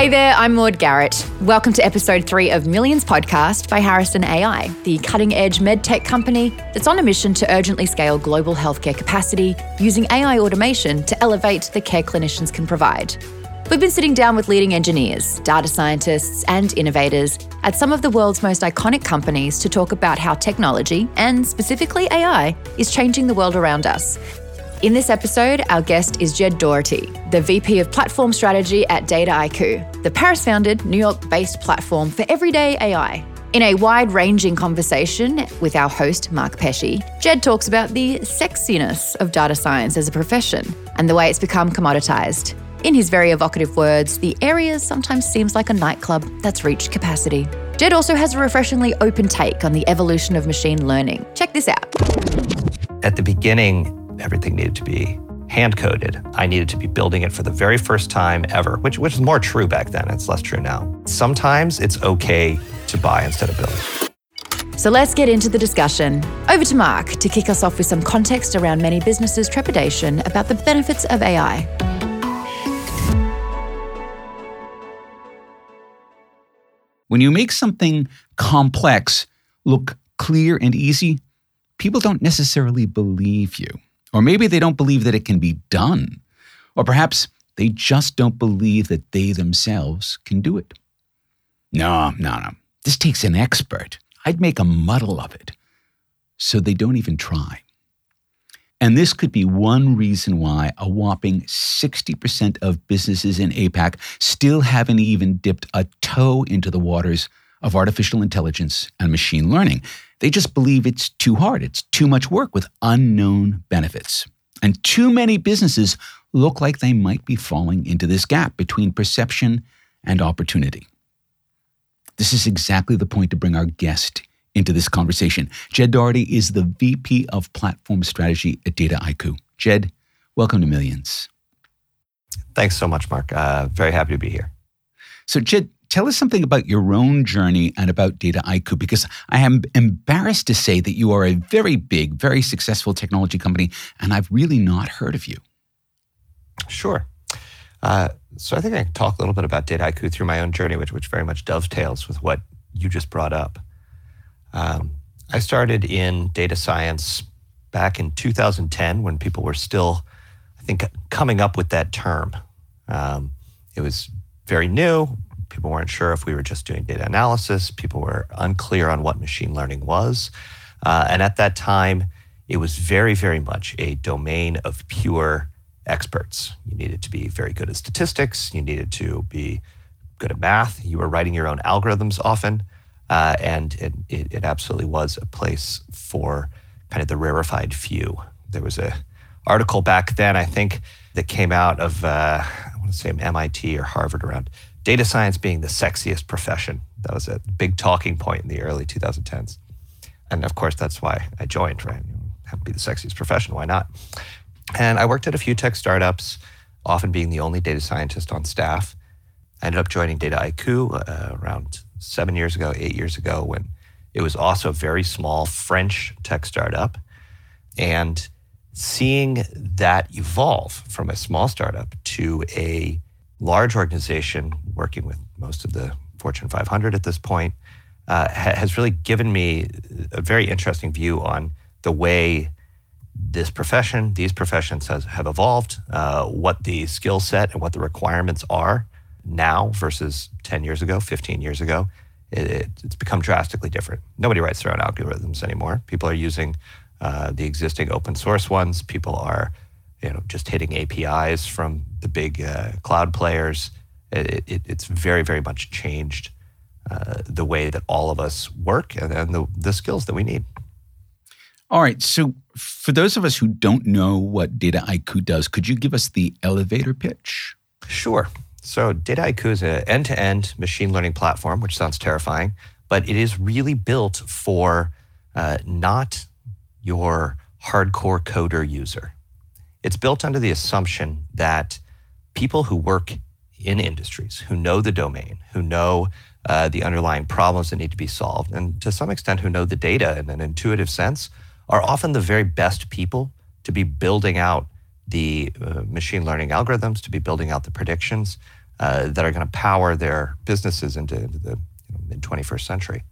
Hey there, I'm Maud Garrett. Welcome to episode three of Millions Podcast by Harrison AI, the cutting edge medtech company that's on a mission to urgently scale global healthcare capacity using AI automation to elevate the care clinicians can provide. We've been sitting down with leading engineers, data scientists, and innovators at some of the world's most iconic companies to talk about how technology, and specifically AI, is changing the world around us in this episode, our guest is Jed Dougherty, the VP of Platform Strategy at Dataiku, the Paris founded, New York based platform for everyday AI. In a wide ranging conversation with our host, Mark Pesce, Jed talks about the sexiness of data science as a profession and the way it's become commoditized. In his very evocative words, the area sometimes seems like a nightclub that's reached capacity. Jed also has a refreshingly open take on the evolution of machine learning. Check this out. At the beginning, everything needed to be hand coded. I needed to be building it for the very first time ever, which, which is more true back then. It's less true now. Sometimes it's okay to buy instead of build. So let's get into the discussion. Over to Mark to kick us off with some context around many businesses' trepidation about the benefits of AI. When you make something complex look clear and easy, people don't necessarily believe you. Or maybe they don't believe that it can be done. Or perhaps they just don't believe that they themselves can do it. No, no, no. This takes an expert. I'd make a muddle of it. So they don't even try. And this could be one reason why a whopping 60% of businesses in APAC still haven't even dipped a toe into the waters of artificial intelligence and machine learning. They just believe it's too hard, it's too much work with unknown benefits. And too many businesses look like they might be falling into this gap between perception and opportunity. This is exactly the point to bring our guest into this conversation. Jed Dougherty is the VP of Platform Strategy at Dataiku. Jed, welcome to Millions. Thanks so much, Mark. Uh, very happy to be here. So, Jed, tell us something about your own journey and about Data Dataiku, because I am embarrassed to say that you are a very big, very successful technology company, and I've really not heard of you. Sure. Uh, so I think I can talk a little bit about Data Dataiku through my own journey, which, which very much dovetails with what you just brought up. Um, I started in data science back in 2010 when people were still, I think, coming up with that term. Um, it was very new. People weren't sure if we were just doing data analysis. People were unclear on what machine learning was. Uh, and at that time, it was very, very much a domain of pure experts. You needed to be very good at statistics. You needed to be good at math. You were writing your own algorithms often. Uh, and it, it, it, absolutely was a place for kind of the rarefied few. There was a article back then, I think, that came out of, uh, I want to say MIT or Harvard around data science being the sexiest profession. That was a big talking point in the early 2010s. And of course, that's why I joined, right? You have to be the sexiest profession. Why not? And I worked at a few tech startups, often being the only data scientist on staff. I ended up joining Data Dataiku uh, around seven years ago, eight years ago, when it was also a very small French tech startup. And seeing that evolve from a small startup to a large organization working with most of the Fortune 500 at this point uh, ha- has really given me a very interesting view on the way this profession, these professions has, have evolved, uh, what the skill set and what the requirements are now versus 10 years ago, 15 years ago. It, it, it's become drastically different. Nobody writes their own algorithms anymore. People are using uh, the existing open source ones. People are you know, just hitting APIs from the big uh, cloud players. It, it, it's very, very much changed uh, the way that all of us work and, and the, the skills that we need. All right. So, for those of us who don't know what Dataiku does, could you give us the elevator pitch? Sure. So, Dataiku is an end to end machine learning platform, which sounds terrifying, but it is really built for uh, not your hardcore coder user. It's built under the assumption that people who work in industries, who know the domain, who know uh, the underlying problems that need to be solved, and to some extent who know the data in an intuitive sense, are often the very best people to be building out the uh, machine learning algorithms, to be building out the predictions, uh, that are going to power their businesses into, into the you know, mid 21st century.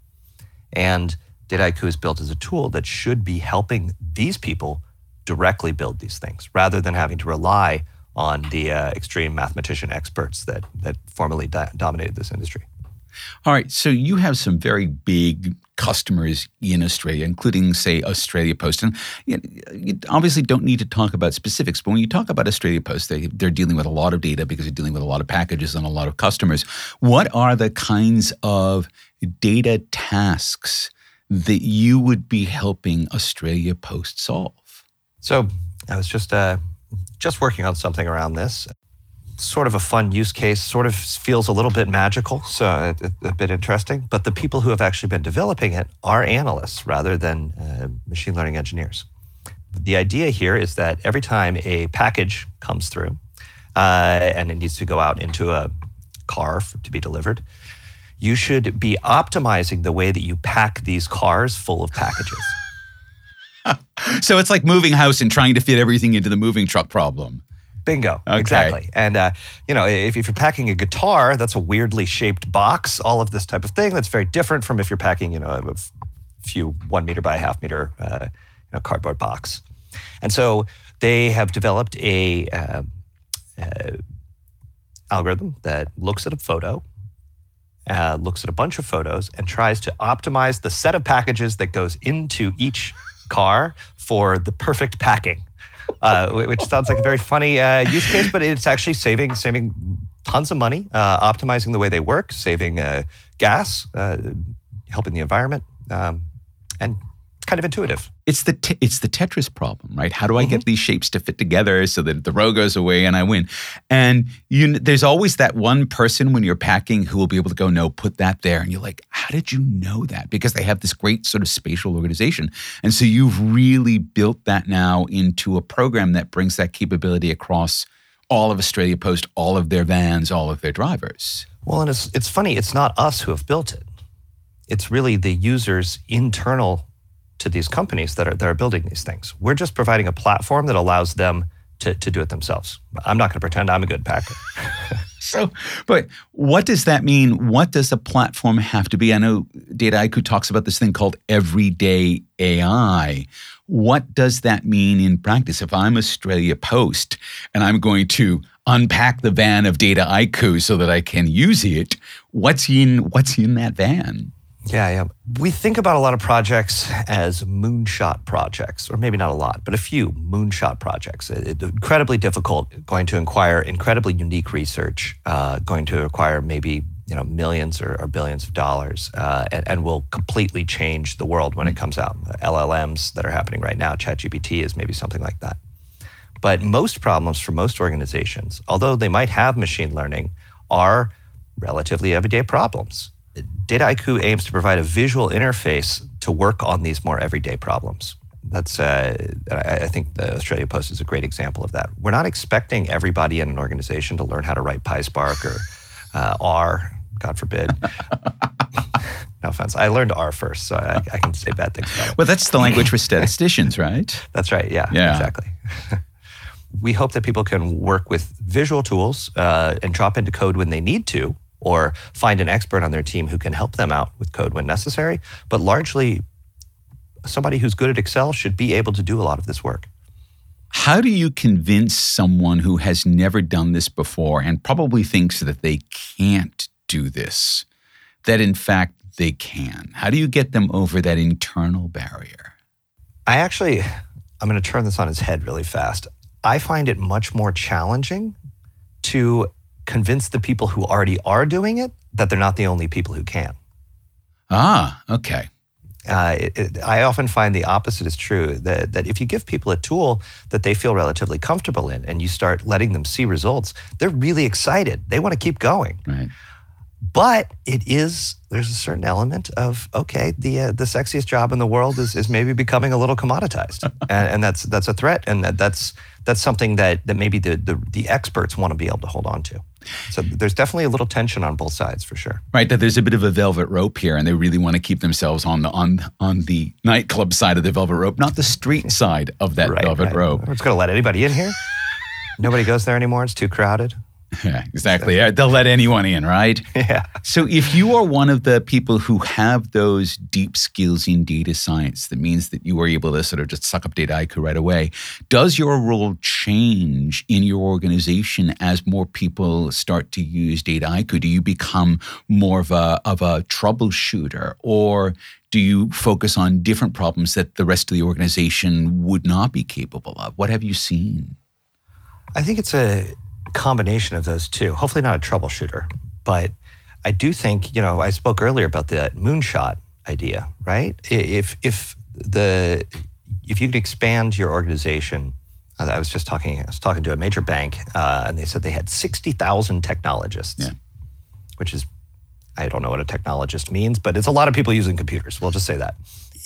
And Dataiku is built as a tool that should be helping these people directly build these things rather than having to rely on the uh, extreme mathematician experts that, that formerly do- dominated this industry. All right. So you have some very big customers in Australia, including, say, Australia Post. And you, you obviously don't need to talk about specifics, but when you talk about Australia Post, they, they're dealing with a lot of data because they're dealing with a lot of packages and a lot of customers. What are the kinds of data tasks that you would be helping Australia Post solve? So I was just uh, just working on something around this. Sort of a fun use case, sort of feels a little bit magical, so a, a bit interesting. But the people who have actually been developing it are analysts rather than uh, machine learning engineers. The idea here is that every time a package comes through uh, and it needs to go out into a car to be delivered, you should be optimizing the way that you pack these cars full of packages. so it's like moving house and trying to fit everything into the moving truck problem. Bingo. Okay. Exactly. And, uh, you know, if, if, you're packing a guitar, that's a weirdly shaped box, all of this type of thing. That's very different from if you're packing, you know, a few one meter by a half meter, uh, you know, cardboard box. And so they have developed a uh, uh algorithm that looks at a photo, uh, looks at a bunch of photos, and tries to optimize the set of packages that goes into each car for the perfect packing, uh, which sounds like a very funny uh, use case, but it's actually saving saving tons of money, uh, optimizing the way they work, saving uh, gas, uh, helping the environment, um, and kind of intuitive. It's the te- it's the Tetris problem, right? How do I mm-hmm. get these shapes to fit together so that the row goes away and I win? And you, there's always that one person when you're packing who will be able to go, no, put that there, and you're like, how did you know that? Because they have this great sort of spatial organization, and so you've really built that now into a program that brings that capability across all of Australia Post, all of their vans, all of their drivers. Well, and it's it's funny, it's not us who have built it. It's really the user's internal to these companies that are, that are building these things. We're just providing a platform that allows them to, to do it themselves. I'm not going to pretend I'm a good packer. so, but what does that mean? What does a platform have to be? I know Data Dataiku talks about this thing called everyday AI. What does that mean in practice? If I'm Australia Post and I'm going to unpack the van of Data Dataiku so that I can use it, what's in what's in that van? Yeah, yeah. We think about a lot of projects as moonshot projects, or maybe not a lot, but a few moonshot projects. It, incredibly difficult, going to require incredibly unique research, uh, going to require maybe you know millions or, or billions of dollars, uh, and, and, will completely change the world when it comes out. LLMs that are happening right now, ChatGPT is maybe something like that. But most problems for most organizations, although they might have machine learning, are relatively everyday problems Dataiku aims to provide a visual interface to work on these more everyday problems. That's, uh, I think the Australia Post is a great example of that. We're not expecting everybody in an organization to learn how to write PySpark or uh, R, God forbid. no offense. I learned R first, so I, I, can say bad things about it. Well, that's the language for statisticians, right? That's right. Yeah, yeah. exactly. we hope that people can work with visual tools uh, and drop into code when they need to, or find an expert on their team who can help them out with code when necessary. But largely, somebody who's good at Excel should be able to do a lot of this work. How do you convince someone who has never done this before and probably thinks that they can't do this that in fact they can? How do you get them over that internal barrier? I actually, I'm going to turn this on its head really fast. I find it much more challenging to convince the people who already are doing it that they're not the only people who can. Ah, okay. Uh, it, it, I often find the opposite is true. That, that if you give people a tool that they feel relatively comfortable in and you start letting them see results, they're really excited. They want to keep going. Right. But it is there's a certain element of okay, the uh, the sexiest job in the world is is maybe becoming a little commoditized, and, and, that's that's a threat, and that, that's that's something that that maybe the, the the experts want to be able to hold on to. So there's definitely a little tension on both sides for sure. Right, that there's a bit of a velvet rope here, and they really want to keep themselves on the on on the nightclub side of the velvet rope, not the street side of that right, velvet right. rope. We're just going to let anybody in here. Nobody goes there anymore. It's too crowded. Yeah, exactly. Yeah, They'll let anyone in, right? yeah. So if you are one of the people who have those deep skills in data science, that means that you are able to sort of just suck up data Dataiku right away. Does your role change in your organization as more people start to use data Dataiku? Do you become more of a of a troubleshooter or do you focus on different problems that the rest of the organization would not be capable of? What have you seen? I think it's a combination of those two. Hopefully, not a troubleshooter, but I do think you know I spoke earlier about the moonshot idea, right? If if the if you could expand your organization, uh, I was just talking. I was talking to a major bank, uh, and they said they had sixty thousand technologists, Yeah. which is I don't know what a technologist means, but it's a lot of people using computers. We'll just say that.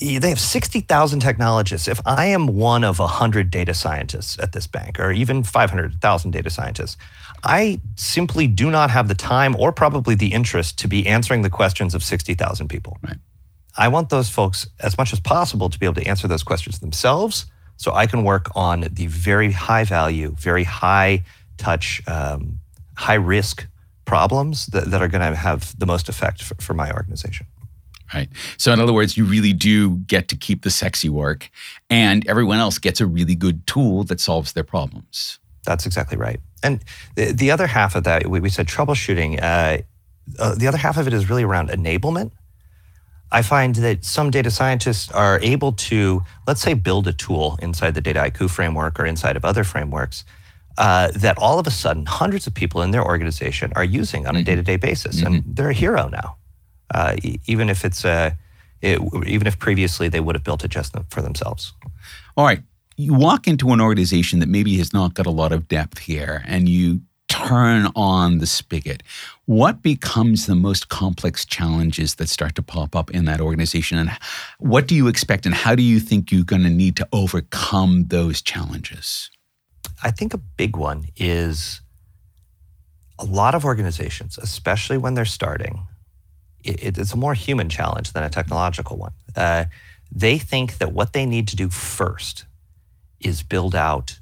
They have 60,000 technologists. If I am one of 100 data scientists at this bank, or even 500,000 data scientists, I simply do not have the time or probably the interest to be answering the questions of 60,000 people. Right. I want those folks, as much as possible, to be able to answer those questions themselves so I can work on the very high value, very high touch, um, high risk problems that, that are going to have the most effect for, for my organization. Right. So, in other words, you really do get to keep the sexy work, and everyone else gets a really good tool that solves their problems. That's exactly right. And the, the other half of that, we, we said troubleshooting. Uh, uh, the other half of it is really around enablement. I find that some data scientists are able to, let's say, build a tool inside the Data Dataiku framework or inside of other frameworks uh, that all of a sudden hundreds of people in their organization are using on a day to day basis. And they're a hero now, uh, even if it's a, it, even if previously they would have built it just for themselves. All right. You walk into an organization that maybe has not got a lot of depth here, and you turn on the spigot. What becomes the most complex challenges that start to pop up in that organization? And what do you expect, and how do you think you're going to need to overcome those challenges? I think a big one is a lot of organizations, especially when they're starting, it, it's a more human challenge than a technological one. Uh, they think that what they need to do first is build out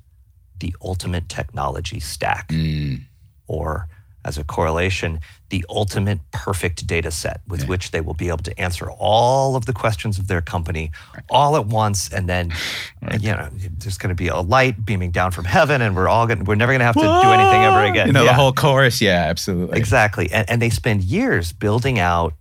the ultimate technology stack, Mm, or as a correlation, the ultimate perfect data set with Yeah. which they will be able to answer all of the questions of their company all at once. And then, you know, there's going to be a light beaming down from heaven, and we're all going. to We're never going to have to do anything ever again. You know, Yeah. the whole chorus. Yeah, absolutely. Exactly. And, and they spend years building out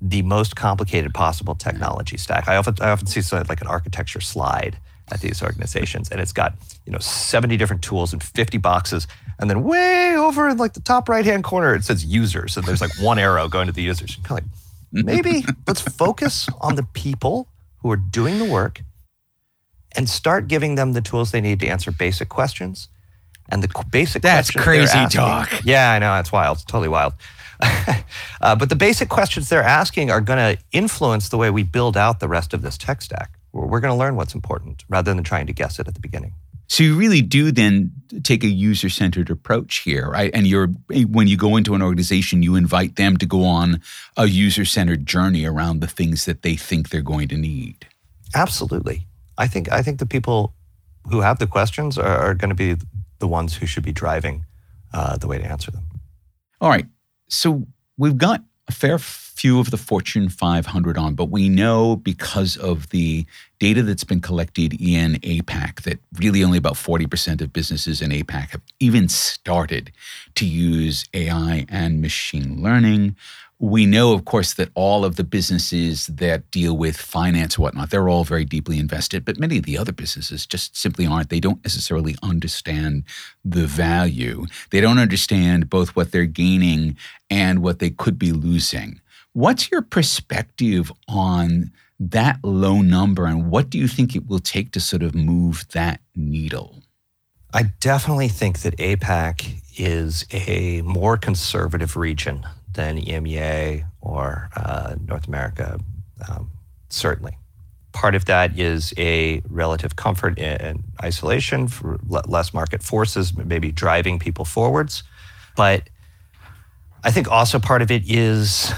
the most complicated possible technology stack. I often, I often see sort of like an architecture slide at these organizations, and it's got you know 70 different tools and 50 boxes, and then way over in like the top right hand corner it says users, and there's like one arrow going to the users. Kind of like, maybe let's focus on the people who are doing the work, and start giving them the tools they need to answer basic questions. And the basic That's crazy asking- talk. Yeah, I know. It's wild. It's totally wild. uh, but the basic questions they're asking are going to influence the way we build out the rest of this tech stack. We're, we're going to learn what's important rather than trying to guess it at the beginning. So you really do then take a user-centered approach here, right? And you're when you go into an organization, you invite them to go on a user-centered journey around the things that they think they're going to need. Absolutely. I think I think the people who have the questions are, are going to be the ones who should be driving uh, the way to answer them. All right. So we've got a fair few of the Fortune 500 on, but we know because of the data that's been collected in APAC that really only about 40% of businesses in APAC have even started to use AI and machine learning. We know, of course, that all of the businesses that deal with finance whatnot, they're all very deeply invested, but many of the other businesses just simply aren't. They don't necessarily understand the value. They don't understand both what they're gaining and what they could be losing. What's your perspective on that low number, and what do you think it will take to sort of move that needle? I definitely think that APAC is a more conservative region than EMEA or uh, North America, um, certainly. Part of that is a relative comfort and isolation for less market forces, maybe driving people forwards. But I think also part of it is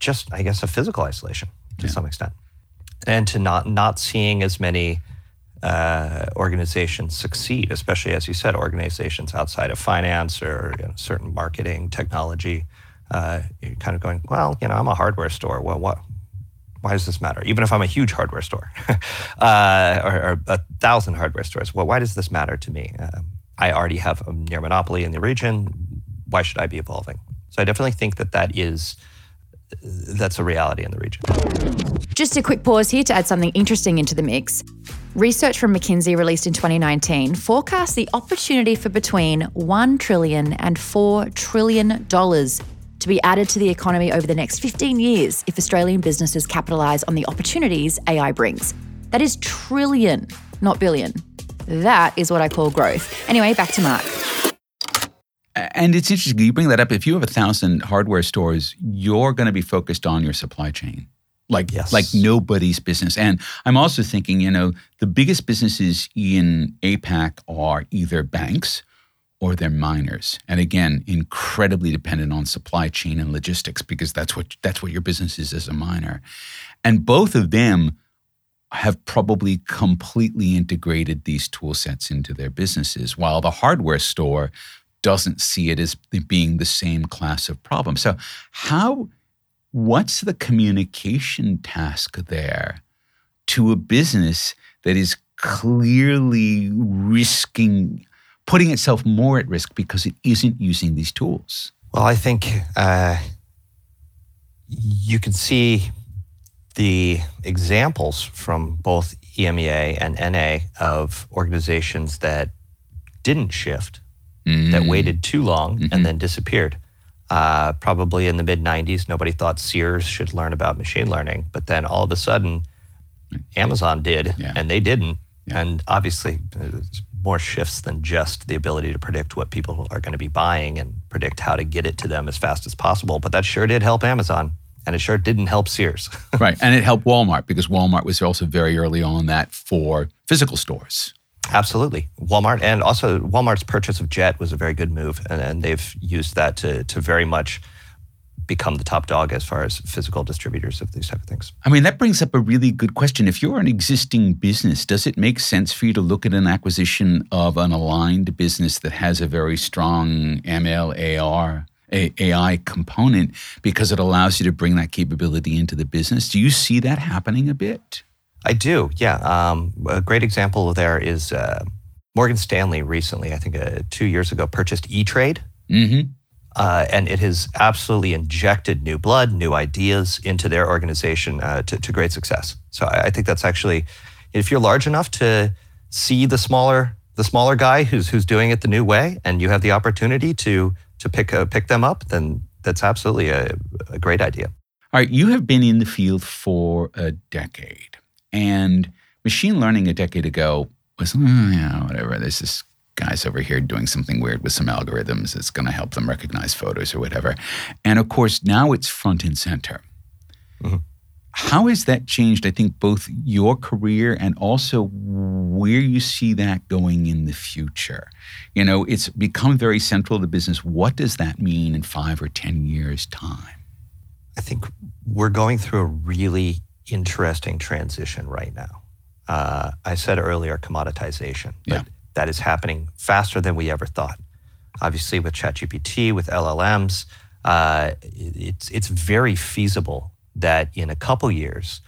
just, I guess, a physical isolation to Yeah. some extent, and to not not seeing as many uh, organizations succeed, especially as you said, organizations outside of finance or you know, certain marketing technology. Uh, you're kind of going, well, you know, I'm a hardware store. Well, what? Why does this matter? Even if I'm a huge hardware store, uh, or, or, a thousand hardware stores, well, why does this matter to me? Um, I already have a near monopoly in the region. Why should I be evolving? So I definitely think that that is that's a reality in the region. Just a quick pause here to add something interesting into the mix. Research from McKinsey released in 2019 forecasts the opportunity for between 1 trillion and 4 trillion dollars to be added to the economy over the next 15 years if Australian businesses capitalise on the opportunities AI brings. That is trillion, not billion. That is what I call growth. Anyway, back to Mark. And it's interesting you bring that up. If you have a thousand hardware stores, you're going to be focused on your supply chain, like yes. like nobody's business. And I'm also thinking, you know, the biggest businesses in APAC are either banks or they're miners, and again, incredibly dependent on supply chain and logistics because that's what that's what your business is as a miner. And both of them have probably completely integrated these tool sets into their businesses, while the hardware store doesn't see it as being the same class of problem. So, how, what's the communication task there to a business that is clearly risking, putting itself more at risk because it isn't using these tools? Well, I think uh, you can see the examples from both EMEA and NA of organizations that didn't shift mm-hmm. that waited too long mm-hmm. and then disappeared. Uh, probably in the mid 90s, nobody thought Sears should learn about machine learning. But then all of a sudden, Amazon did, yeah. and they didn't. Yeah. And obviously, more shifts than just the ability to predict what people are going to be buying and predict how to get it to them as fast as possible. But that sure did help Amazon. And it sure didn't help Sears. right. And it helped Walmart because Walmart was also very early on that for physical stores. Absolutely. Walmart and also Walmart's purchase of Jet was a very good move. And, and they've used that to, to very much become the top dog as far as physical distributors of these type of things. I mean, that brings up a really good question. If you're an existing business, does it make sense for you to look at an acquisition of an aligned business that has a very strong ML, AR, AI component because it allows you to bring that capability into the business? Do you see that happening a bit? I do, yeah. Um, a great example there is uh, Morgan Stanley recently, I think uh, two years ago, purchased E Trade. Mm-hmm. Uh, and it has absolutely injected new blood, new ideas into their organization uh, to, to, great success. So I, I, think that's actually, if you're large enough to see the smaller the smaller guy who's who's doing it the new way, and you have the opportunity to to pick uh, pick them up, then that's absolutely a, a great idea. All right, you have been in the field for a decade. And machine learning a decade ago was, oh, yeah, whatever. This this guy's over here doing something weird with some algorithms that's going to help them recognize photos or whatever. And of course, now it's front and center. Mm-hmm. How has that changed, I think, both your career and also where you see that going in the future? You know, it's become very central to business. What does that mean in five or 10 years' time? I think we're going through a really interesting transition right now. Uh, I said earlier commoditization, but yeah. That is happening faster than we ever thought. Obviously, with ChatGPT, with LLMs, uh, it's it's very feasible that in a couple years,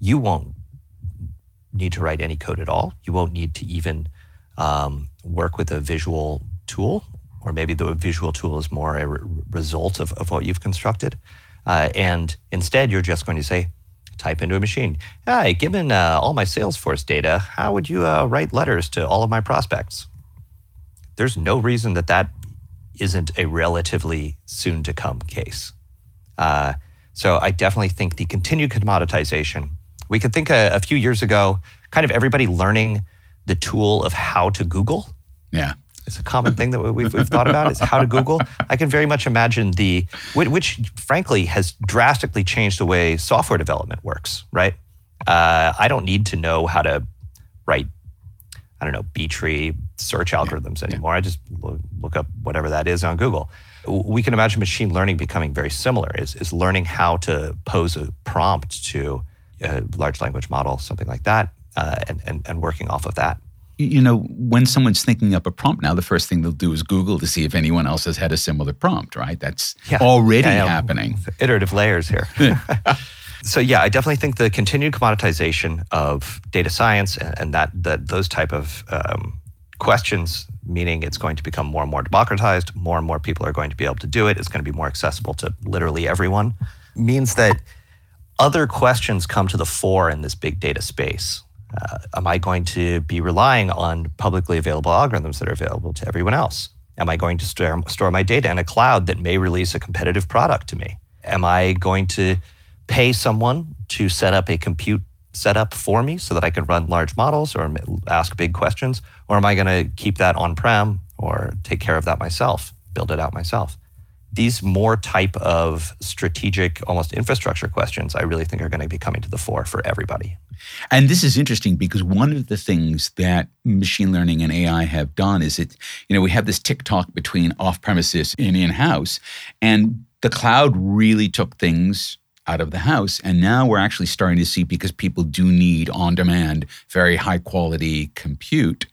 you won't need to write any code at all. You won't need to even um, work with a visual tool, or maybe the visual tool is more a re- result of, of what you've constructed. Uh, and instead, you're just going to say, type into a machine, Hi, given uh, all my Salesforce data, how would you uh, write letters to all of my prospects? There's no reason that that isn't a relatively soon to come case. Uh, so I definitely think the continued commoditization, we could think a, a few years ago, kind of everybody learning the tool of how to Google. Yeah. It's a common thing that we've, we've thought about is how to Google. I can very much imagine the, which frankly has drastically changed the way software development works, right? Uh, I don't need to know how to write, I don't know, B tree search algorithms yeah. anymore. Yeah. I just look up whatever that is on Google. We can imagine machine learning becoming very similar, is, is learning how to pose a prompt to a large language model, something like that, uh, and, and, and working off of that. You know, when someone's thinking up a prompt now, the first thing they'll do is Google to see if anyone else has had a similar prompt, right? That's Yeah. already Yeah, yeah. happening. Iterative layers here. so yeah, I definitely think the continued commoditization of data science and, and that that those type of um, questions, meaning it's going to become more and more democratized, more and more people are going to be able to do it. It's going to be more accessible to literally everyone. Means that other questions come to the fore in this big data space. Uh, am I going to be relying on publicly available algorithms that are available to everyone else? Am I going to store, store my data in a cloud that may release a competitive product to me? Am I going to pay someone to set up a compute setup for me so that I can run large models or ask big questions? Or am I going to keep that on prem or take care of that myself, build it out myself? These more type of strategic, almost infrastructure questions, I really think are going to be coming to the fore for everybody. And this is interesting because one of the things that machine learning and AI have done is it, you know, we have this tick-tock between off-premises and in-house, and the cloud really took things out of the house. And now we're actually starting to see because people do need on-demand, very high-quality compute,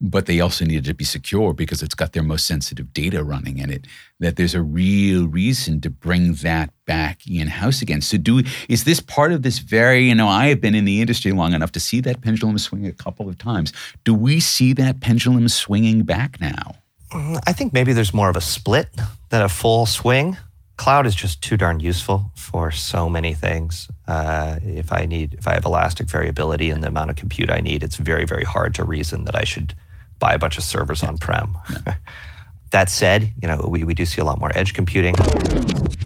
but they also need it to be secure because it's got their most sensitive data running in it. That there's a real reason to bring that back in house again. So, do is this part of this very? You know, I have been in the industry long enough to see that pendulum swing a couple of times. Do we see that pendulum swinging back now? Mm, I think maybe there's more of a split than a full swing. Cloud is just too darn useful for so many things. Uh, if I need, if I have elastic variability in the amount of compute I need, it's very, very hard to reason that I should buy a bunch of servers on prem. that said, you know, we, we do see a lot more edge computing.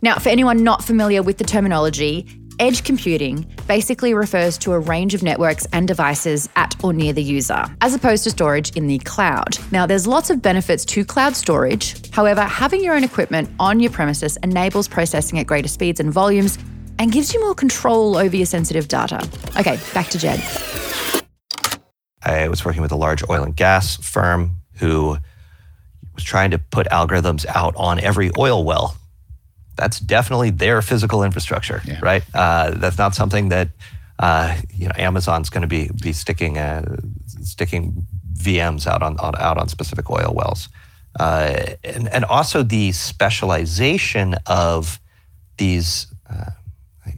Now, for anyone not familiar with the terminology, edge computing basically refers to a range of networks and devices at or near the user, as opposed to storage in the cloud. Now, there's lots of benefits to cloud storage. However, having your own equipment on your premises enables processing at greater speeds and volumes and gives you more control over your sensitive data. Okay, back to Jed. I was working with a large oil and gas firm who was trying to put algorithms out on every oil well. That's definitely their physical infrastructure, Yeah. right? Uh, that's not something that uh, you know Amazon's going to be be sticking uh, sticking VMs out on, on out on specific oil wells, uh, and and also the specialization of these. Uh, I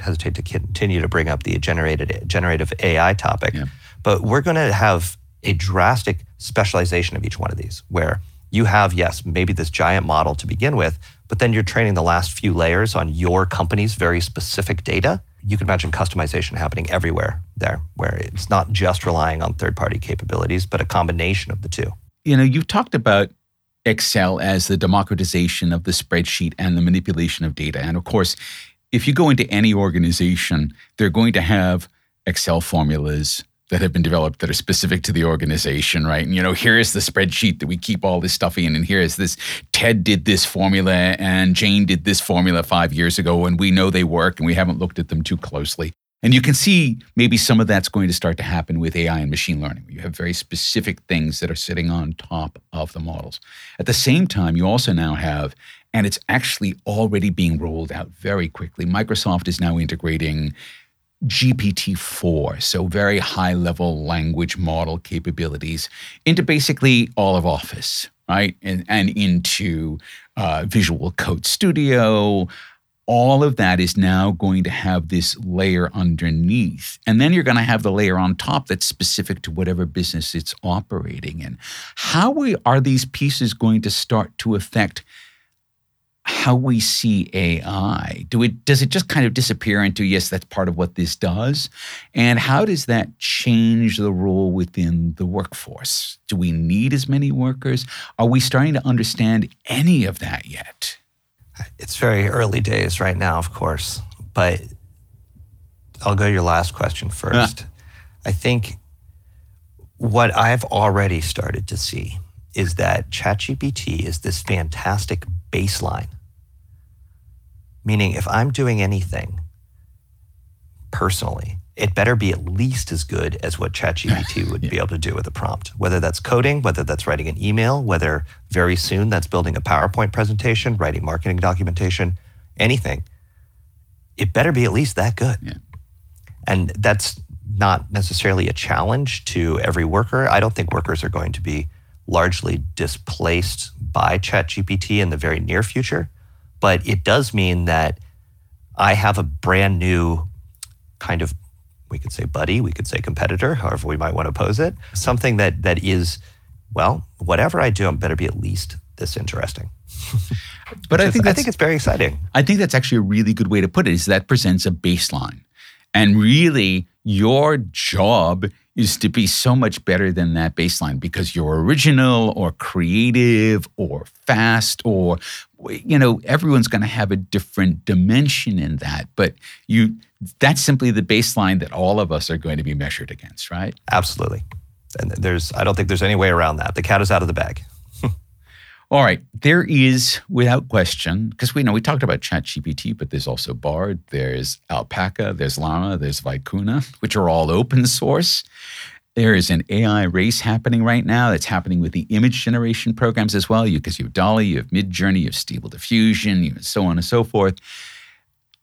hesitate to continue to bring up the generated generative AI topic, Yeah. But we're going to have a drastic specialization of each one of these where you have yes maybe this giant model to begin with but then you're training the last few layers on your company's very specific data you can imagine customization happening everywhere there where it's not just relying on third party capabilities but a combination of the two You know, you've talked about Excel as the democratization of the spreadsheet and the manipulation of data. And of course, if you go into any organization, they're going to have Excel formulas that have been developed that are specific to the organization, right? And you know, here's the spreadsheet that we keep all this stuff in, and here's this Ted did this formula and Jane did this formula five years ago, and we know they work and we haven't looked at them too closely. And you can see maybe some of that's going to start to happen with AI and machine learning. You have very specific things that are sitting on top of the models. At the same time, you also now have, and it's actually already being rolled out very quickly. Microsoft is now integrating GPT 4, so very high level language model capabilities, into basically all of Office, right? And, and into uh, Visual Code Studio. All of that is now going to have this layer underneath. And then you're going to have the layer on top that's specific to whatever business it's operating in. How we, are these pieces going to start to affect how we see AI? Do it does it just kind of disappear into yes, that's part of what this does? And how does that change the role within the workforce? Do we need as many workers? Are we starting to understand any of that yet? it's very early days right now of course but i'll go to your last question first i think what i've already started to see is that ChatGPT is this fantastic baseline meaning if i'm doing anything personally it better be at least as good as what ChatGPT would be able to do with a prompt, whether that's coding, whether that's writing an email, whether very soon that's building a PowerPoint presentation, writing marketing documentation, anything. It better be at least that good. Yeah. And that's not necessarily a challenge to every worker. I don't think workers are going to be largely displaced by ChatGPT in the very near future, but it does mean that I have a brand new kind of we could say buddy, we could say competitor, however we might want to pose it, something that that is well, whatever I do, I better be at least this interesting. but I think I think it's very exciting. I think that's actually a really good way to put it. Is that presents a baseline, and really your job is to be so much better than that baseline because you're original or creative or fast or you know everyone's going to have a different dimension in that but you that's simply the baseline that all of us are going to be measured against right? Absolutely. And there's i don't think there's any way around that. The cat is out of the bag. All right. There is without question because we know we talked about chat gpt but there's also bard there's alpaca there's llama there's vicuna which are all open source there is an AI race happening right now that's happening with the image generation programs as well. Because you, you have DALL-E, you have Midjourney, you have Stable Diffusion, you have so on and so forth.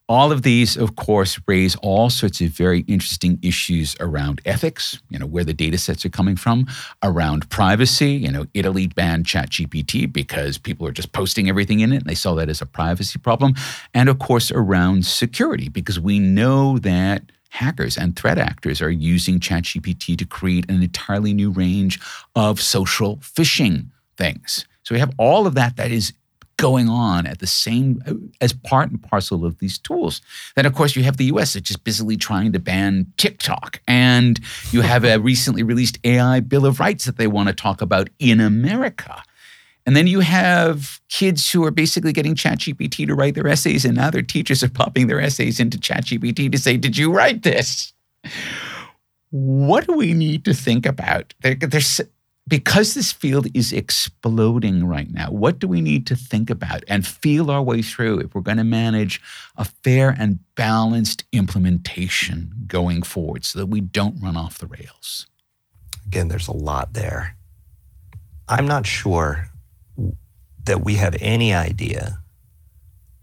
All of these, of course, raise all sorts of very interesting issues around ethics, you know, where the data sets are coming from, around privacy. You know, Italy banned ChatGPT because people are just posting everything in it and they saw that as a privacy problem. And of course, around security, because we know that hackers and threat actors are using ChatGPT to create an entirely new range of social phishing things. So we have all of that that is going on at the same as part and parcel of these tools. Then of course you have the US that's just busily trying to ban TikTok and you have a recently released AI bill of rights that they want to talk about in America. And then you have kids who are basically getting ChatGPT to write their essays, and now their teachers are popping their essays into ChatGPT to say, Did you write this? What do we need to think about? There, there's, because this field is exploding right now, what do we need to think about and feel our way through if we're going to manage a fair and balanced implementation going forward so that we don't run off the rails? Again, there's a lot there. I'm not sure that we have any idea,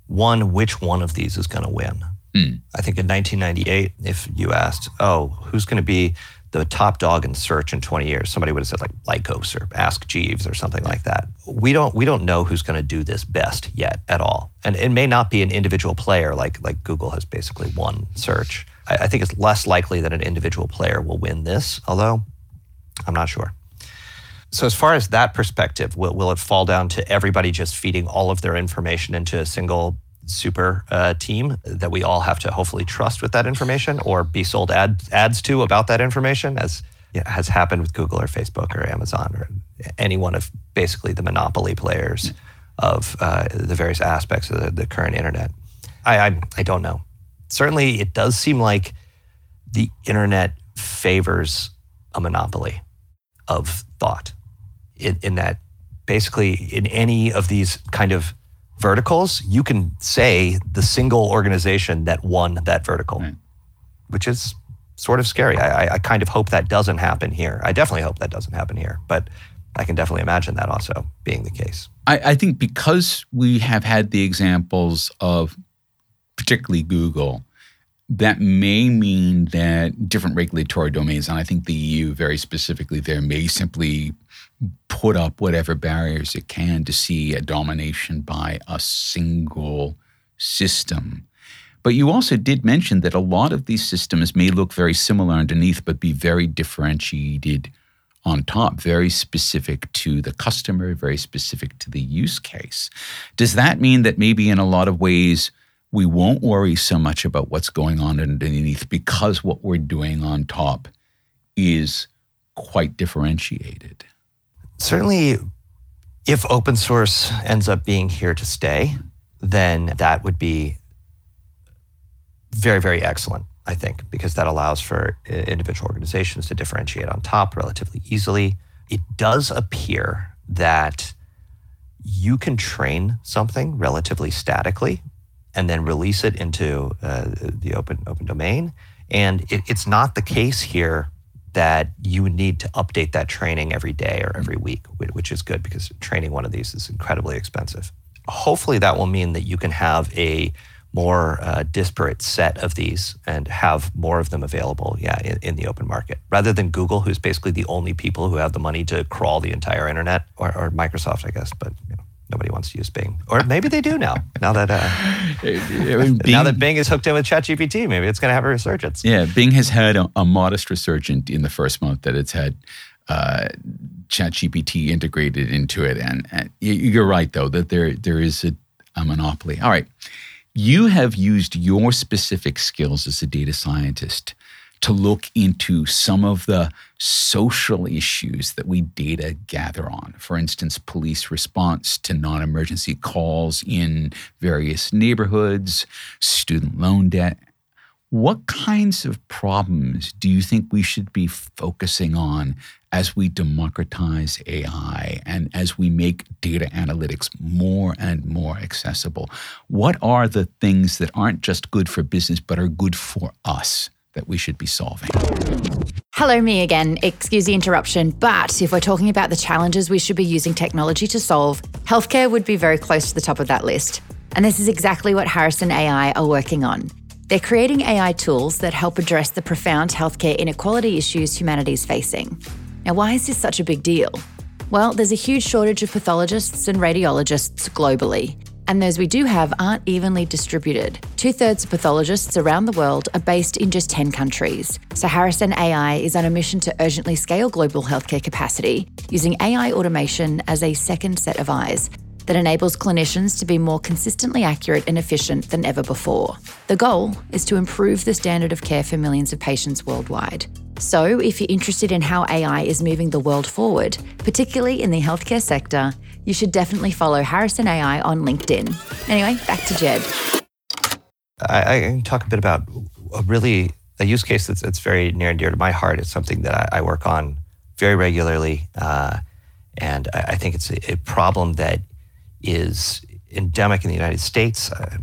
one, which one of these is going to win. Mm. I think in 1998, if you asked, oh, who's going to be the top dog in search in 20 years, somebody would have said like Lycos or Ask Jeeves or something like that. We don't we don't know who's going to do this best yet at all, and it may not be an individual player like like Google has basically won search. I, I think it's less likely that an individual player will win this, although I'm not sure. So, as far as that perspective, will, will it fall down to everybody just feeding all of their information into a single super uh, team that we all have to hopefully trust with that information or be sold ad, ads to about that information, as has happened with Google or Facebook or Amazon or any one of basically the monopoly players of uh, the various aspects of the, the current internet? I, I, I don't know. Certainly, it does seem like the internet favors a monopoly of thought in, in that basically in any of these kind of verticals, you can say the single organization that won that vertical, right. which is sort of scary. I, I, kind of hope that doesn't happen here. I definitely hope that doesn't happen here, but I can definitely imagine that also being the case. I, I think because we have had the examples of particularly Google that may mean that different regulatory domains, and I think the EU very specifically there, may simply put up whatever barriers it can to see a domination by a single system. But you also did mention that a lot of these systems may look very similar underneath, but be very differentiated on top, very specific to the customer, very specific to the use case. Does that mean that maybe in a lot of ways, we won't worry so much about what's going on underneath because what we're doing on top is quite differentiated. Certainly, if open source ends up being here to stay, then that would be very, very excellent, I think, because that allows for individual organizations to differentiate on top relatively easily. It does appear that you can train something relatively statically and then release it into uh, the open open domain. And it, it's not the case here that you need to update that training every day or every week, which is good because training one of these is incredibly expensive. Hopefully, that will mean that you can have a more uh, disparate set of these and have more of them available, yeah, in, in, the open market, rather than Google, who's basically the only people who have the money to crawl the entire internet, or, or Microsoft, I guess, but you know, nobody wants to use Bing, or maybe they do now. Now that uh, Bing, now that Bing is hooked in with ChatGPT, maybe it's going to have a resurgence. Yeah, Bing has had a, a modest resurgence in the first month that it's had. Uh, ChatGPT integrated into it, and, and, you're right though that there there is a, a monopoly. All right, you have used your specific skills as a data scientist to look into some of the social issues that we data gather on. For instance, police response to non emergency calls in various neighborhoods, student loan debt. What kinds of problems do you think we should be focusing on as we democratize AI and as we make data analytics more and more accessible? What are the things that aren't just good for business but are good for us? That we should be solving. Hello, me again. Excuse the interruption, but if we're talking about the challenges we should be using technology to solve, healthcare would be very close to the top of that list. And this is exactly what Harrison AI are working on. They're creating AI tools that help address the profound healthcare inequality issues humanity is facing. Now, why is this such a big deal? Well, there's a huge shortage of pathologists and radiologists globally, and those we do have aren't evenly distributed. Two thirds of pathologists around the world are based in just 10 countries. So, Harrison AI is on a mission to urgently scale global healthcare capacity using AI automation as a second set of eyes that enables clinicians to be more consistently accurate and efficient than ever before. The goal is to improve the standard of care for millions of patients worldwide. So, if you're interested in how AI is moving the world forward, particularly in the healthcare sector, you should definitely follow Harrison AI on LinkedIn. Anyway, back to Jed. I, I can talk a bit about a really a use case that's, that's very near and dear to my heart. It's something that I, I work on very regularly, uh, and I, I, think it's a, a, problem that is endemic in the United States, uh,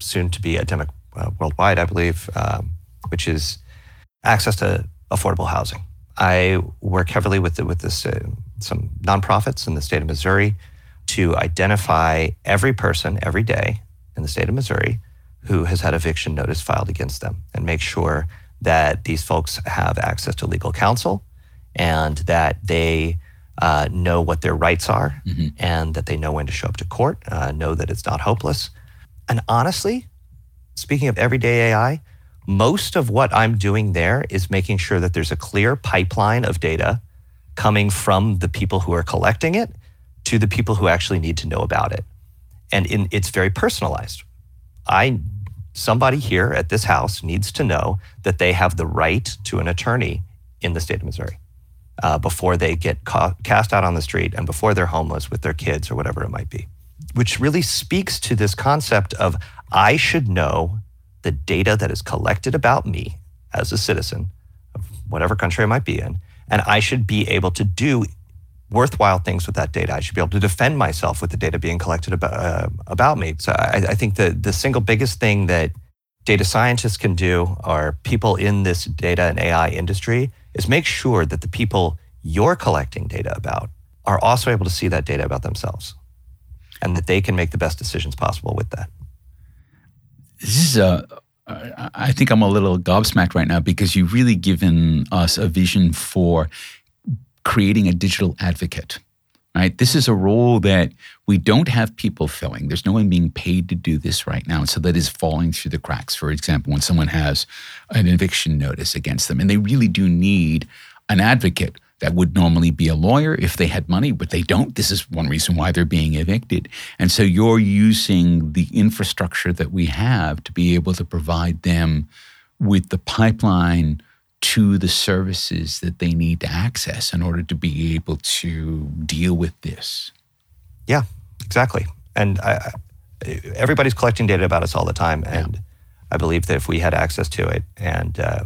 soon to be endemic uh, worldwide, I believe, um, which is access to affordable housing. I work heavily with the, with this uh, some nonprofits in the state of Missouri to identify every person every day in the state of Missouri who has had eviction notice filed against them and make sure that these folks have access to legal counsel and that they uh, know what their rights are mm-hmm. and that they know when to show up to court, uh, know that it's not hopeless. And honestly, speaking of everyday AI, most of what I'm doing there is making sure that there's a clear pipeline of data coming from the people who are collecting it to the people who actually need to know about it. And in, it's very personalized. I somebody here at this house needs to know that they have the right to an attorney in the state of Missouri uh, before they get ca- cast out on the street and before they're homeless with their kids or whatever it might be, which really speaks to this concept of I should know the data that is collected about me as a citizen of whatever country I might be in, and I should be able to do worthwhile things with that data. I should be able to defend myself with the data being collected about, uh, about me. So I, I think the, the single biggest thing that data scientists can do, or people in this data and AI industry, is make sure that the people you're collecting data about are also able to see that data about themselves and that they can make the best decisions possible with that this is uh, a I think I'm a little gobsmacked right now because you've really given us a vision for creating a digital advocate. Right? This is a role that we don't have people filling. There's no one being paid to do this right now. So that is falling through the cracks. For example, when someone has an eviction notice against them, and they really do need an advocate that would normally be a lawyer if they had money, but they don't. This is one reason why they're being evicted. And so you're using the infrastructure that we have to be able to provide them with the pipeline to the services that they need to access in order to be able to deal with this. Yeah, exactly. And I, everybody's collecting data about us all the time. And yeah. I believe that if we had access to it and uh,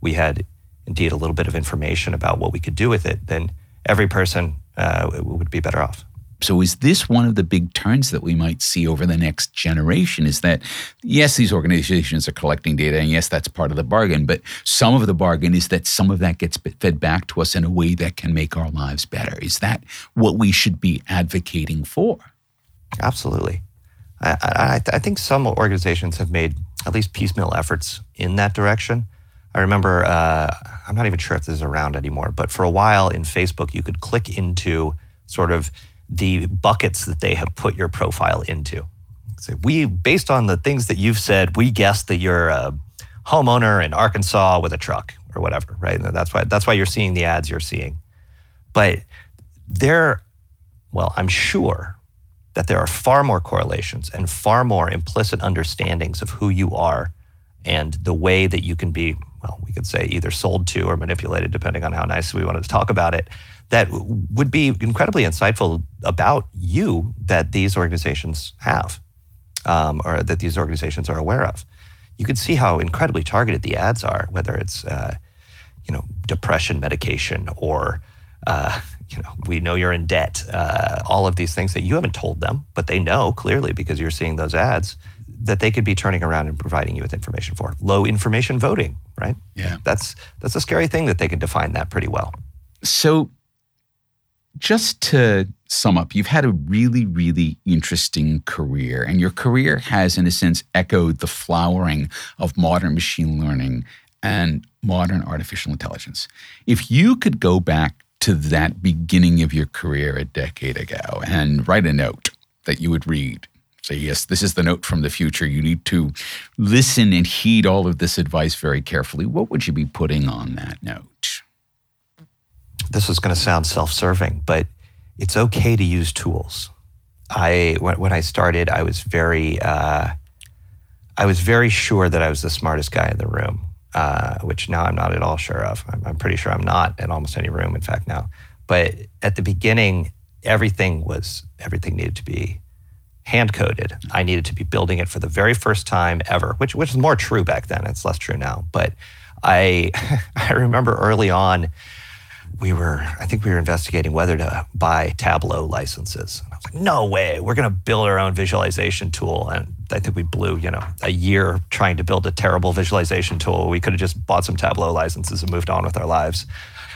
we had indeed a little bit of information about what we could do with it, then every person uh, would be better off. So, is this one of the big turns that we might see over the next generation? Is that, yes, these organizations are collecting data, and yes, that's part of the bargain, but some of the bargain is that some of that gets fed back to us in a way that can make our lives better. Is that what we should be advocating for? Absolutely. I, I, I think some organizations have made at least piecemeal efforts in that direction. I remember, uh, I'm not even sure if this is around anymore, but for a while in Facebook, you could click into sort of the buckets that they have put your profile into. So we, based on the things that you've said, we guessed that you're a homeowner in Arkansas with a truck or whatever, right? And that's why that's why you're seeing the ads you're seeing. But there, well, I'm sure that there are far more correlations and far more implicit understandings of who you are and the way that you can be, well, we could say either sold to or manipulated, depending on how nice we wanted to talk about it, that would be incredibly insightful about you that these organizations have um, or that these organizations are aware of. You can see how incredibly targeted the ads are, whether it's uh, you know depression medication or uh, you know we know you're in debt. Uh, all of these things that you haven't told them, but they know clearly because you're seeing those ads that they could be turning around and providing you with information for. Low information voting, right? Yeah, that's that's a scary thing that they can define that pretty well. So just to sum up, you've had a really, really interesting career, and your career has, in a sense, echoed the flowering of modern machine learning and modern artificial intelligence. If you could go back to that beginning of your career a decade ago and write a note that you would read, say, yes, this is the note from the future, you need to listen and heed all of this advice very carefully, what would you be putting on that note? this is going to sound self-serving, but it's okay to use tools. I when, when I started, I was very uh, I was very sure that I was the smartest guy in the room, uh, which now I'm not at all sure of. I'm, I'm pretty sure I'm not in almost any room, in fact, now. But at the beginning, everything was everything needed to be hand coded. I needed to be building it for the very first time ever, which which is more true back then. It's less true now. But I I remember early on we were, I think we were investigating whether to buy Tableau licenses. And I was like, no way, we're going to build our own visualization tool. And I think we blew, you know, a year trying to build a terrible visualization tool. We could have just bought some Tableau licenses and moved on with our lives.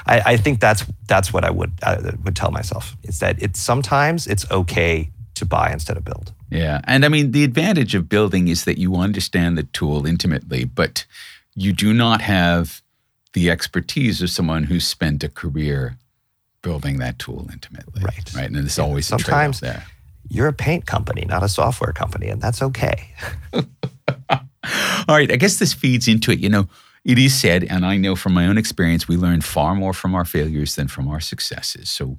I, I think that's that's what I would I would tell myself is that it's sometimes it's okay to buy instead of build. Yeah, and I mean the advantage of building is that you understand the tool intimately, but you do not have the expertise of someone who's spent a career building that tool intimately. Right. Right. And there's yeah. always sometimes there. You're a paint company, not a software company, and that's okay. All right. I guess this feeds into it. You know, it is said, and I know from my own experience, we learn far more from our failures than from our successes. So,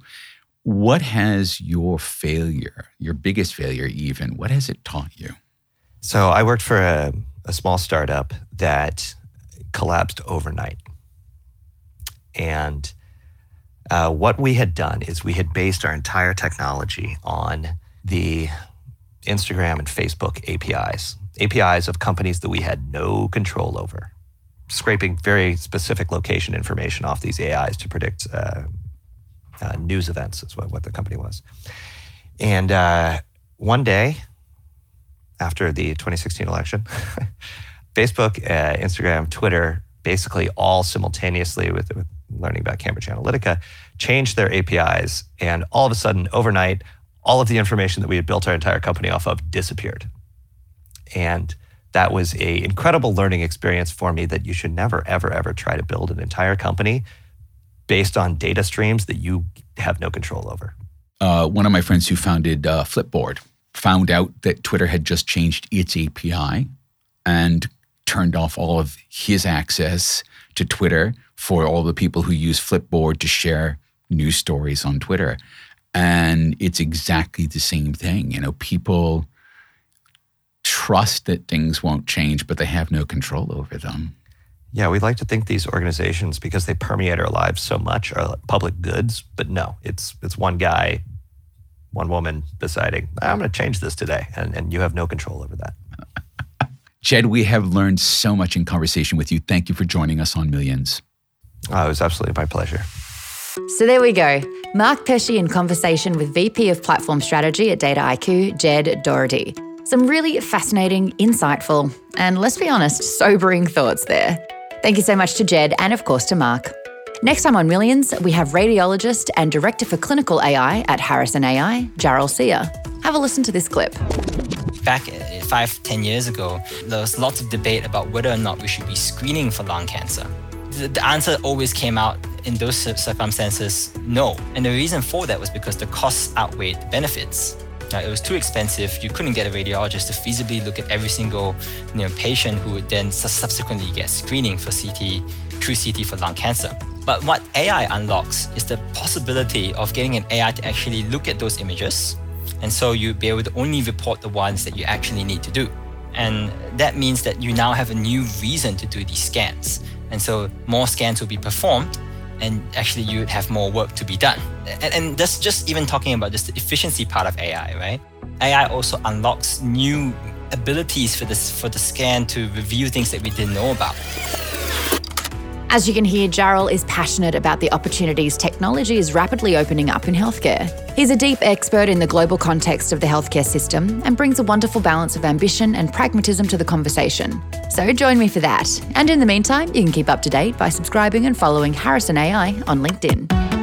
what has your failure, your biggest failure even, what has it taught you? So, I worked for a, a small startup that collapsed overnight. And uh, what we had done is we had based our entire technology on the Instagram and Facebook APIs, APIs of companies that we had no control over, scraping very specific location information off these AIs to predict uh, uh, news events, is what, what the company was. And uh, one day after the 2016 election, Facebook, uh, Instagram, Twitter, basically all simultaneously with, with learning about Cambridge Analytica, changed their APIs. And all of a sudden, overnight, all of the information that we had built our entire company off of disappeared. And that was a incredible learning experience for me that you should never, ever, ever try to build an entire company based on data streams that you have no control over. Uh, one of my friends who founded uh, Flipboard found out that Twitter had just changed its API and turned off all of his access to Twitter for all the people who use Flipboard to share news stories on Twitter. And it's exactly the same thing. You know, people trust that things won't change, but they have no control over them. Yeah, we like to think these organizations, because they permeate our lives so much, are public goods. But no, it's it's one guy, one woman deciding, I'm going to change this today. And, and you have no control over that. Jed, we have learned so much in conversation with you. Thank you for joining us on Millions. Oh, it was absolutely my pleasure. So there we go. Mark Pesce in conversation with VP of Platform Strategy at Dataiku, Jed Dougherty. Some really fascinating, insightful, and let's be honest, sobering thoughts there. Thank you so much to Jed and, of course, to Mark. Next time on Millions, we have radiologist and director for clinical AI at Harrison AI, Jarrel Seah. Have a listen to this clip. back uh, five, ten years ago, there was lots of debate about whether or not we should be screening for lung cancer. The, the answer always came out in those circumstances, no. And the reason for that was because the costs outweighed the benefits. It was too expensive. You couldn't get a radiologist to feasibly look at every single you know, patient who would then subsequently get screening for CT, true CT for lung cancer. But what AI unlocks is the possibility of getting an AI to actually look at those images. And so you'd be able to only report the ones that you actually need to do. And that means that you now have a new reason to do these scans. And so more scans will be performed and actually you'd have more work to be done. And, and that's just even talking about just the efficiency part of AI, right? AI also unlocks new abilities for this for the scan to review things that we didn't know about. As you can hear, Jarrel is passionate about the opportunities technology is rapidly opening up in healthcare. He's a deep expert in the global context of the healthcare system and brings a wonderful balance of ambition and pragmatism to the conversation. So join me for that. And in the meantime, you can keep up to date by subscribing and following Harrison AI on LinkedIn.